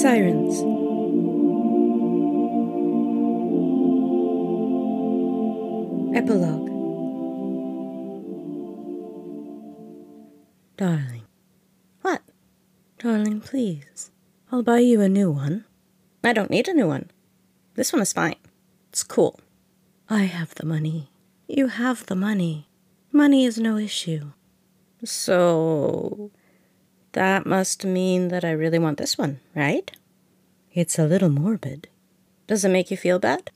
Sirens. Epilogue. Darling. What? Darling, please. I'll buy you a new one. I don't need a new one. This one is fine. It's cool. I have the money. You have the money. Money is no issue. So. That must mean that I really want this one, right? It's a little morbid. Does it make you feel bad?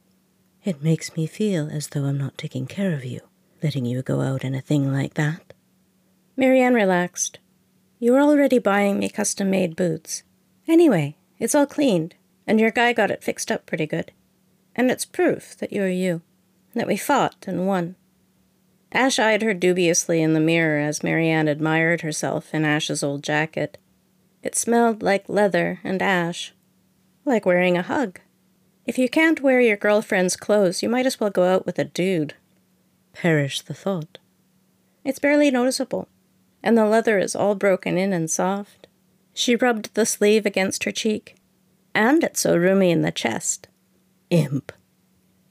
It makes me feel as though I'm not taking care of you, letting you go out in a thing like that. Marianne relaxed. You were already buying me custom made boots. Anyway, it's all cleaned, and your guy got it fixed up pretty good. And it's proof that you're you, and that we fought and won. Ash eyed her dubiously in the mirror as Marianne admired herself in Ash's old jacket. It smelled like leather and ash, like wearing a hug. If you can't wear your girlfriend's clothes, you might as well go out with a dude. Perish the thought. It's barely noticeable, and the leather is all broken in and soft. She rubbed the sleeve against her cheek, and it's so roomy in the chest. Imp.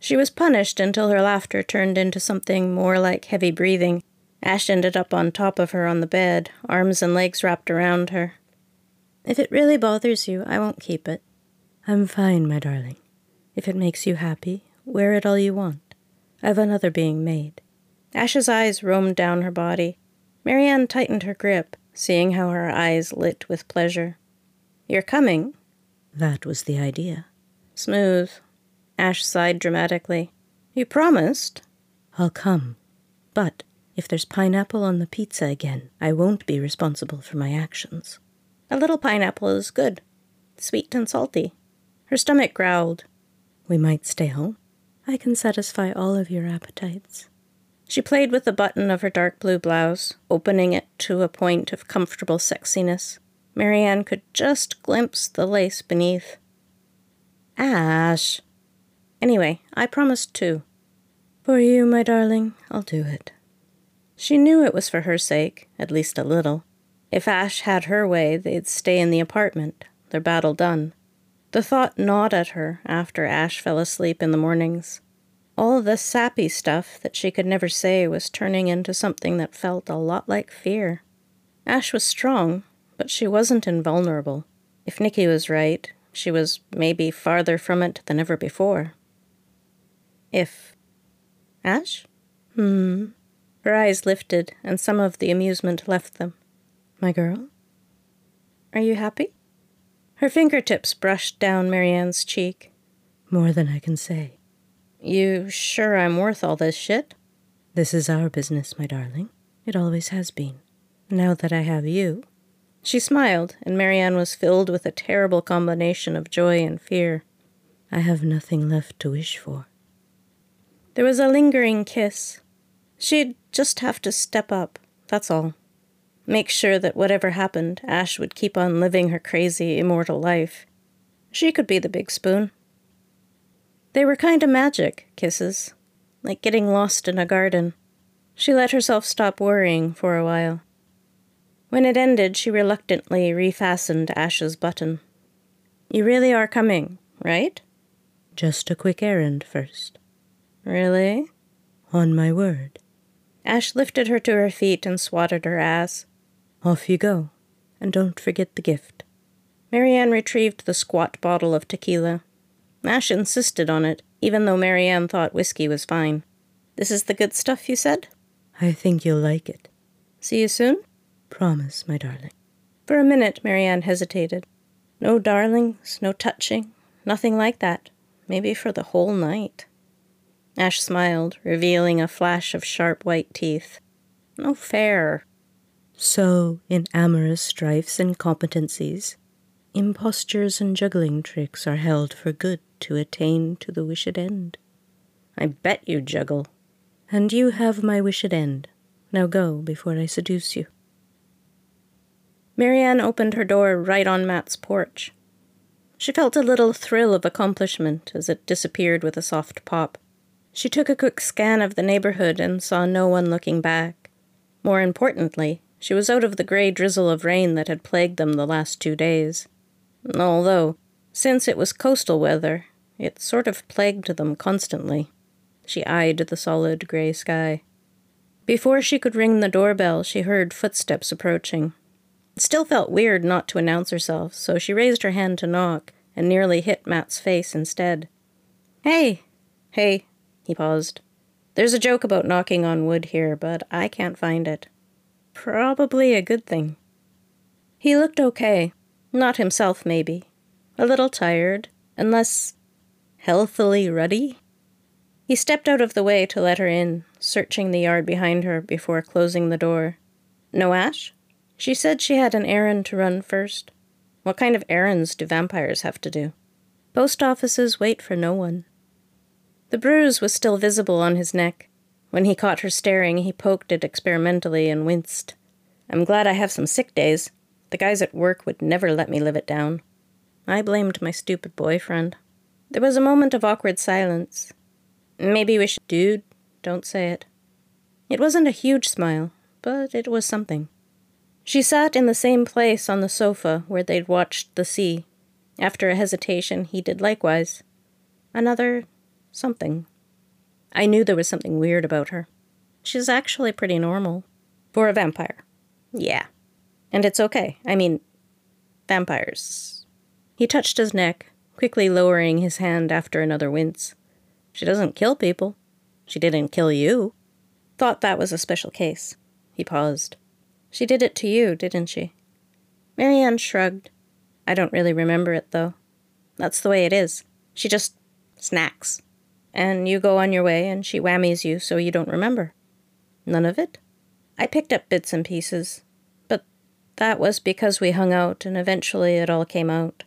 She was punished until her laughter turned into something more like heavy breathing. Ash ended up on top of her on the bed, arms and legs wrapped around her. If it really bothers you, I won't keep it. I'm fine, my darling. If it makes you happy, wear it all you want. I've another being made. Ash's eyes roamed down her body. Marianne tightened her grip, seeing how her eyes lit with pleasure. You're coming? That was the idea. Smooth. Ash sighed dramatically. You promised? I'll come. But if there's pineapple on the pizza again, I won't be responsible for my actions. A little pineapple is good. Sweet and salty. Her stomach growled. We might stay home. I can satisfy all of your appetites. She played with the button of her dark blue blouse, opening it to a point of comfortable sexiness. Marianne could just glimpse the lace beneath. Ash. Anyway, I promised too. For you, my darling, I'll do it. She knew it was for her sake, at least a little. If Ash had her way, they'd stay in the apartment, their battle done. The thought gnawed at her after Ash fell asleep in the mornings. All the sappy stuff that she could never say was turning into something that felt a lot like fear. Ash was strong, but she wasn't invulnerable. If Nicky was right, she was maybe farther from it than ever before. If. Ash? Hmm. Her eyes lifted, and some of the amusement left them. My girl? Are you happy? Her fingertips brushed down Marianne's cheek. More than I can say. You sure I'm worth all this shit? This is our business, my darling. It always has been. Now that I have you. She smiled, and Marianne was filled with a terrible combination of joy and fear. I have nothing left to wish for. There was a lingering kiss. She'd just have to step up, that's all. Make sure that whatever happened, Ash would keep on living her crazy, immortal life. She could be the big spoon. They were kind of magic, kisses, like getting lost in a garden. She let herself stop worrying for a while. When it ended, she reluctantly refastened Ash's button. You really are coming, right? Just a quick errand first. Really? On my word. Ash lifted her to her feet and swatted her ass. Off you go, and don't forget the gift. Marianne retrieved the squat bottle of tequila. Ash insisted on it, even though Marianne thought whiskey was fine. This is the good stuff, you said? I think you'll like it. See you soon? Promise, my darling. For a minute, Marianne hesitated. No darlings, no touching, nothing like that. Maybe for the whole night. Ash smiled, revealing a flash of sharp white teeth. No fair. So, in amorous strifes and competencies, impostures and juggling tricks are held for good to attain to the wished end. I bet you juggle. And you have my wished end. Now go before I seduce you. Marianne opened her door right on Matt's porch. She felt a little thrill of accomplishment as it disappeared with a soft pop. She took a quick scan of the neighborhood and saw no one looking back. More importantly, she was out of the gray drizzle of rain that had plagued them the last two days. Although, Since it was coastal weather, it sort of plagued them constantly. She eyed the solid gray sky. Before she could ring the doorbell, she heard footsteps approaching. It still felt weird not to announce herself, so she raised her hand to knock and nearly hit Matt's face instead. Hey! Hey! He paused. There's a joke about knocking on wood here, but I can't find it. Probably a good thing. He looked okay. Not himself, maybe. A little tired, unless healthily ruddy. He stepped out of the way to let her in, searching the yard behind her before closing the door. No Ash? She said she had an errand to run first. What kind of errands do vampires have to do? Post offices wait for no one. The bruise was still visible on his neck. When he caught her staring, he poked it experimentally and winced. I'm glad I have some sick days. The guys at work would never let me live it down. I blamed my stupid boyfriend. There was a moment of awkward silence. Maybe we should. Dude, don't say it. It wasn't a huge smile, but it was something. She sat in the same place on the sofa where they'd watched the sea. After a hesitation, he did likewise. Another something. I knew there was something weird about her. She's actually pretty normal. For a vampire. Yeah. And it's okay. I mean, vampires. He touched his neck, quickly lowering his hand after another wince. She doesn't kill people. She didn't kill you. Thought that was a special case. He paused. She did it to you, didn't she? Marianne shrugged. I don't really remember it, though. That's the way it is. She just snacks. And you go on your way, and she whammies you so you don't remember. None of it? I picked up bits and pieces. But that was because we hung out, and eventually it all came out.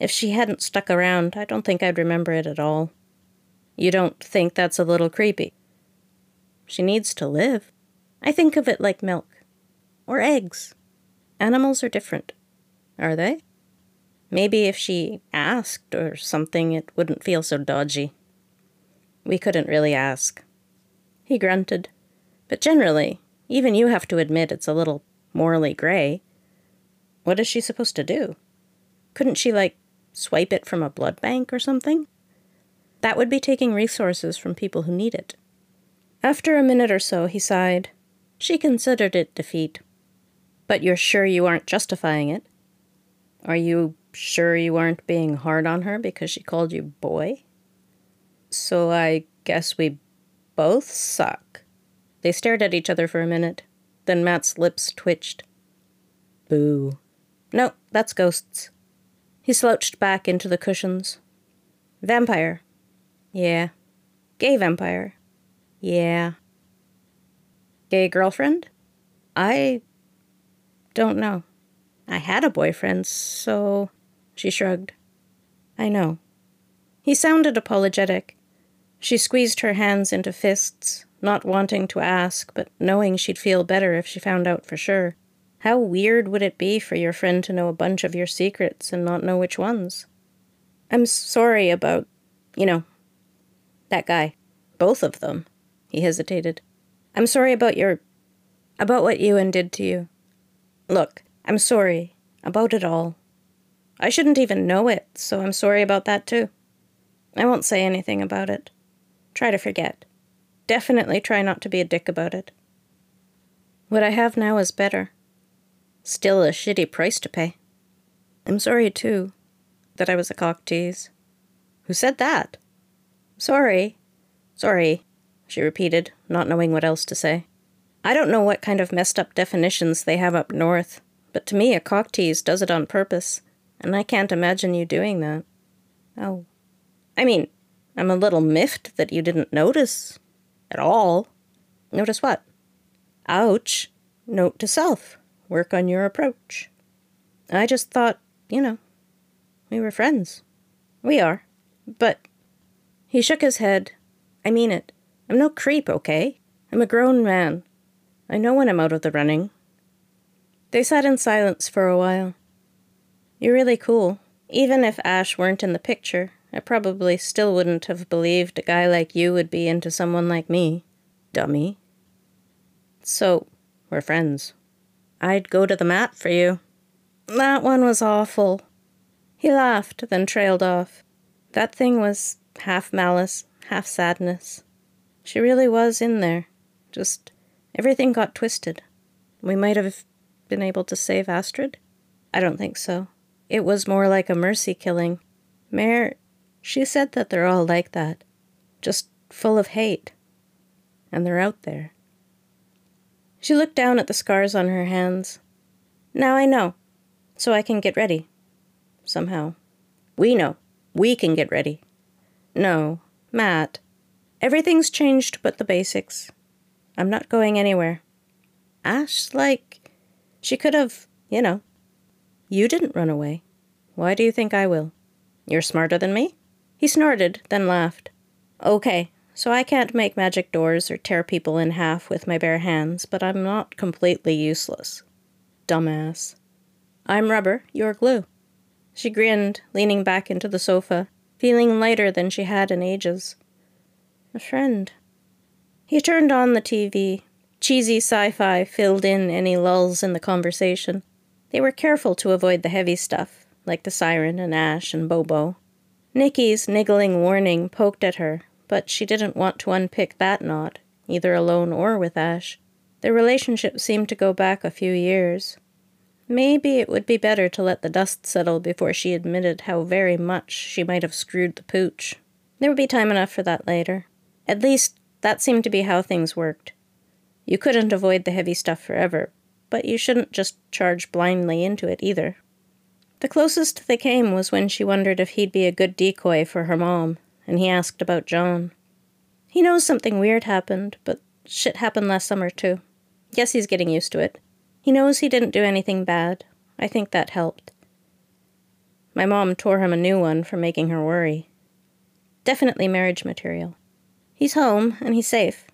If she hadn't stuck around, I don't think I'd remember it at all. You don't think that's a little creepy? She needs to live. I think of it like milk. Or eggs. Animals are different. Are they? Maybe if she asked or something, it wouldn't feel so dodgy. We couldn't really ask. He grunted. But generally, even you have to admit it's a little morally gray. What is she supposed to do? Couldn't she, like, swipe it from a blood bank or something? That would be taking resources from people who need it. After a minute or so, he sighed. She considered it defeat. But you're sure you aren't justifying it? Are you sure you aren't being hard on her because she called you boy? So I guess we both suck. They stared at each other for a minute. Then Matt's lips twitched. Boo. No, that's ghosts. He slouched back into the cushions. Vampire. Yeah. Gay vampire. Yeah. Gay girlfriend? I don't know. I had a boyfriend, so. She shrugged. I know. He sounded apologetic. She squeezed her hands into fists, not wanting to ask, but knowing she'd feel better if she found out for sure. How weird would it be for your friend to know a bunch of your secrets and not know which ones? I'm sorry about, you know, that guy. Both of them. He hesitated. I'm sorry about your. about what Ewan did to you. Look, I'm sorry. About it all. I shouldn't even know it, so I'm sorry about that too. I won't say anything about it. Try to forget. Definitely try not to be a dick about it. What I have now is better. Still a shitty price to pay. I'm sorry, too, that I was a cock tease. Who said that? Sorry. Sorry, she repeated, not knowing what else to say. I don't know what kind of messed up definitions they have up north, but to me a cock tease does it on purpose, and I can't imagine you doing that. Oh. I mean, I'm a little miffed that you didn't notice. At all. Notice what? Ouch. Note to self. Work on your approach. I just thought, you know, we were friends. We are. But he shook his head. I mean it. I'm no creep, okay? I'm a grown man. I know when I'm out of the running. They sat in silence for a while. You're really cool. Even if Ash weren't in the picture, I probably still wouldn't have believed a guy like you would be into someone like me. Dummy. So, we're friends. I'd go to the mat for you. That one was awful. He laughed, then trailed off. That thing was half malice, half sadness. She really was in there. Just everything got twisted. We might have been able to save Astrid? I don't think so. It was more like a mercy killing. Mare, she said that they're all like that. Just full of hate. And they're out there. She looked down at the scars on her hands. Now I know, so I can get ready. Somehow. We know. We can get ready. No, Matt. Everything's changed but the basics. I'm not going anywhere. Ash, like, she could have, you know. You didn't run away. Why do you think I will? You're smarter than me? He snorted, then laughed. Okay, so I can't make magic doors or tear people in half with my bare hands, but I'm not completely useless. Dumbass. I'm rubber, you're glue. She grinned, leaning back into the sofa, feeling lighter than she had in ages. A friend. He turned on the TV. Cheesy sci fi filled in any lulls in the conversation. They were careful to avoid the heavy stuff, like the siren and Ash and Bobo. Nikki's niggling warning poked at her, but she didn't want to unpick that knot, either alone or with Ash. Their relationship seemed to go back a few years. Maybe it would be better to let the dust settle before she admitted how very much she might have screwed the pooch. There would be time enough for that later. At least, that seemed to be how things worked. You couldn't avoid the heavy stuff forever, but you shouldn't just charge blindly into it either. The closest they came was when she wondered if he'd be a good decoy for her mom, and he asked about John. He knows something weird happened, but shit happened last summer too. Guess he's getting used to it. He knows he didn't do anything bad. I think that helped. My mom tore him a new one for making her worry. Definitely marriage material. He's home, and he's safe.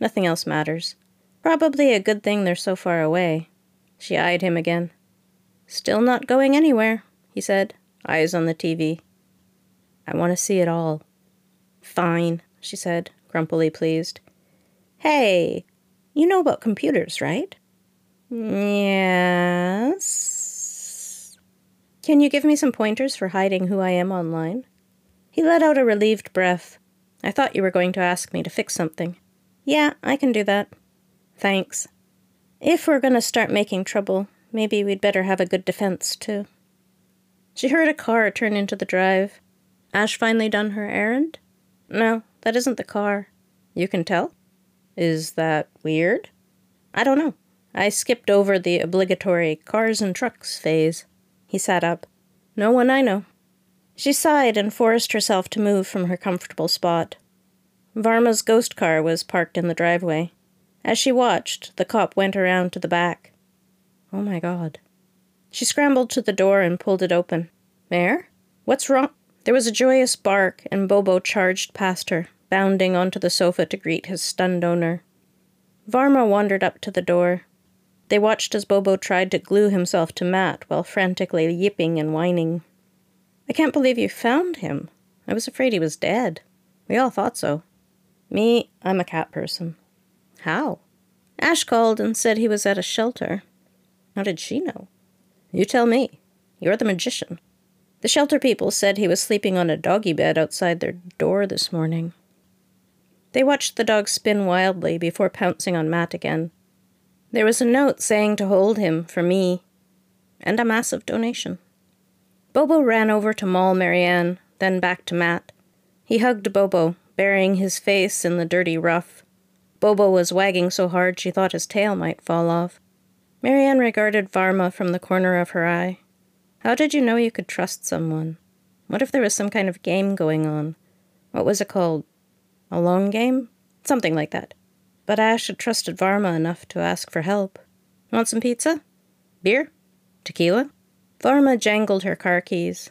Nothing else matters. Probably a good thing they're so far away. She eyed him again. Still not going anywhere, he said, eyes on the TV. I want to see it all. Fine, she said, grumpily pleased. Hey, you know about computers, right? Yes. Can you give me some pointers for hiding who I am online? He let out a relieved breath. I thought you were going to ask me to fix something. Yeah, I can do that. Thanks. If we're going to start making trouble, maybe we'd better have a good defense, too. She heard a car turn into the drive. Ash finally done her errand? No, that isn't the car. You can tell? Is that weird? I don't know. I skipped over the obligatory cars and trucks phase. He sat up. No one I know. She sighed and forced herself to move from her comfortable spot. Varma's ghost car was parked in the driveway. As she watched, the cop went around to the back. Oh my god. She scrambled to the door and pulled it open. Mare? What's wrong? There was a joyous bark, and Bobo charged past her, bounding onto the sofa to greet his stunned owner. Varma wandered up to the door. They watched as Bobo tried to glue himself to Matt while frantically yipping and whining. I can't believe you found him. I was afraid he was dead. We all thought so. Me, I'm a cat person. How? Ash called and said he was at a shelter. How did she know? You tell me. You're the magician. The shelter people said he was sleeping on a doggy bed outside their door this morning. They watched the dog spin wildly before pouncing on Matt again. There was a note saying to hold him for me, and a massive donation. Bobo ran over to maul Marianne, then back to Matt. He hugged Bobo, burying his face in the dirty ruff. Bobo was wagging so hard she thought his tail might fall off. Marianne regarded Varma from the corner of her eye. How did you know you could trust someone? What if there was some kind of game going on? What was it called? A long game? Something like that. But Ash had trusted Varma enough to ask for help. Want some pizza? Beer? Tequila? Varma jangled her car keys.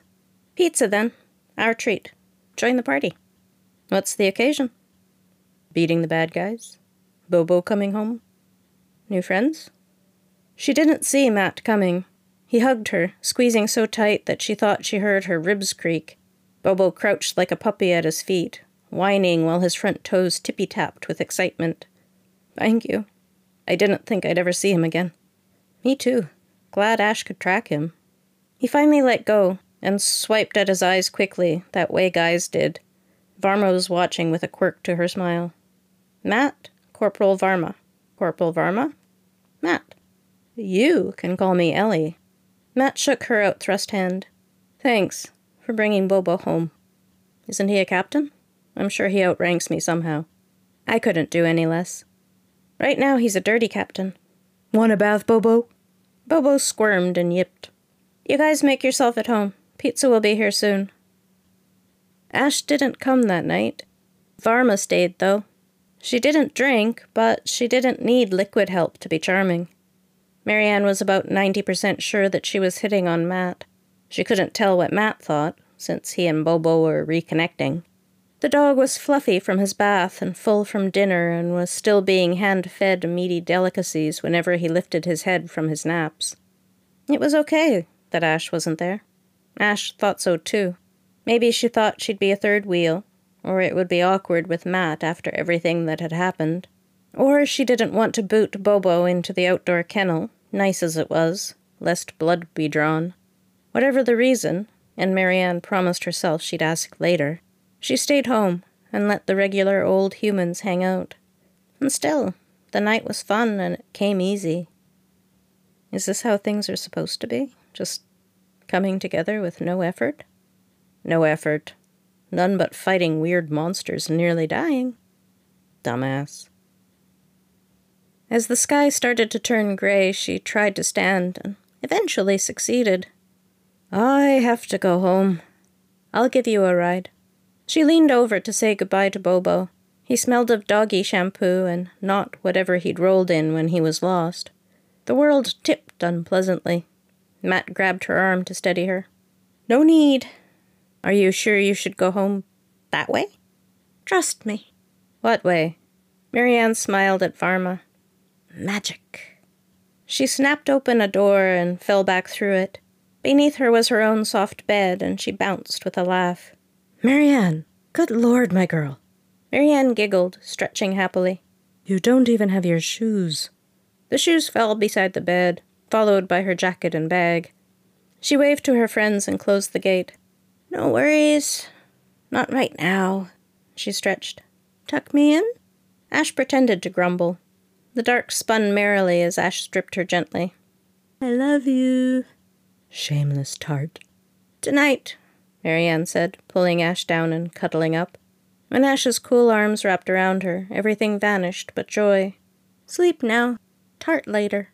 Pizza, then. Our treat. Join the party. What's the occasion? Beating the bad guys? Bobo coming home? New friends? She didn't see Matt coming. He hugged her, squeezing so tight that she thought she heard her ribs creak. Bobo crouched like a puppy at his feet, whining while his front toes tippy tapped with excitement. Thank you. I didn't think I'd ever see him again. Me too. Glad Ash could track him. He finally let go, and swiped at his eyes quickly, that way guys did. Varma was watching with a quirk to her smile. Matt, Corporal Varma. Corporal Varma? Matt. You can call me Ellie. Matt shook her out thrust hand. Thanks for bringing Bobo home. Isn't he a captain? I'm sure he outranks me somehow. I couldn't do any less. Right now he's a dirty captain. Want a bath, Bobo? Bobo squirmed and yipped. You guys make yourself at home. Pizza will be here soon. Ash didn't come that night. Varma stayed, though. She didn't drink, but she didn't need liquid help to be charming. Marianne was about 90% sure that she was hitting on Matt. She couldn't tell what Matt thought, since he and Bobo were reconnecting. The dog was fluffy from his bath and full from dinner and was still being hand fed meaty delicacies whenever he lifted his head from his naps. It was okay that Ash wasn't there. Ash thought so too. Maybe she thought she'd be a third wheel, or it would be awkward with Matt after everything that had happened. Or she didn't want to boot Bobo into the outdoor kennel, nice as it was, lest blood be drawn. Whatever the reason, and Marianne promised herself she'd ask later, she stayed home and let the regular old humans hang out. And still, the night was fun and it came easy. Is this how things are supposed to be? Just coming together with no effort? No effort. None but fighting weird monsters and nearly dying. Dumbass. As the sky started to turn gray, she tried to stand and eventually succeeded. I have to go home. I'll give you a ride. She leaned over to say goodbye to Bobo. He smelled of doggy shampoo and not whatever he'd rolled in when he was lost. The world tipped unpleasantly. Matt grabbed her arm to steady her. No need. Are you sure you should go home that way? Trust me. What way? Marianne smiled at Varma. Magic. She snapped open a door and fell back through it. Beneath her was her own soft bed, and she bounced with a laugh. Marianne! Good Lord, my girl! Marianne giggled, stretching happily. You don't even have your shoes. The shoes fell beside the bed, followed by her jacket and bag. She waved to her friends and closed the gate. No worries. Not right now. She stretched. Tuck me in? Ash pretended to grumble. The dark spun merrily as Ash stripped her gently. I love you. Shameless tart. Tonight, Marianne said, pulling Ash down and cuddling up. When Ash's cool arms wrapped around her, everything vanished but joy. Sleep now. Tart later.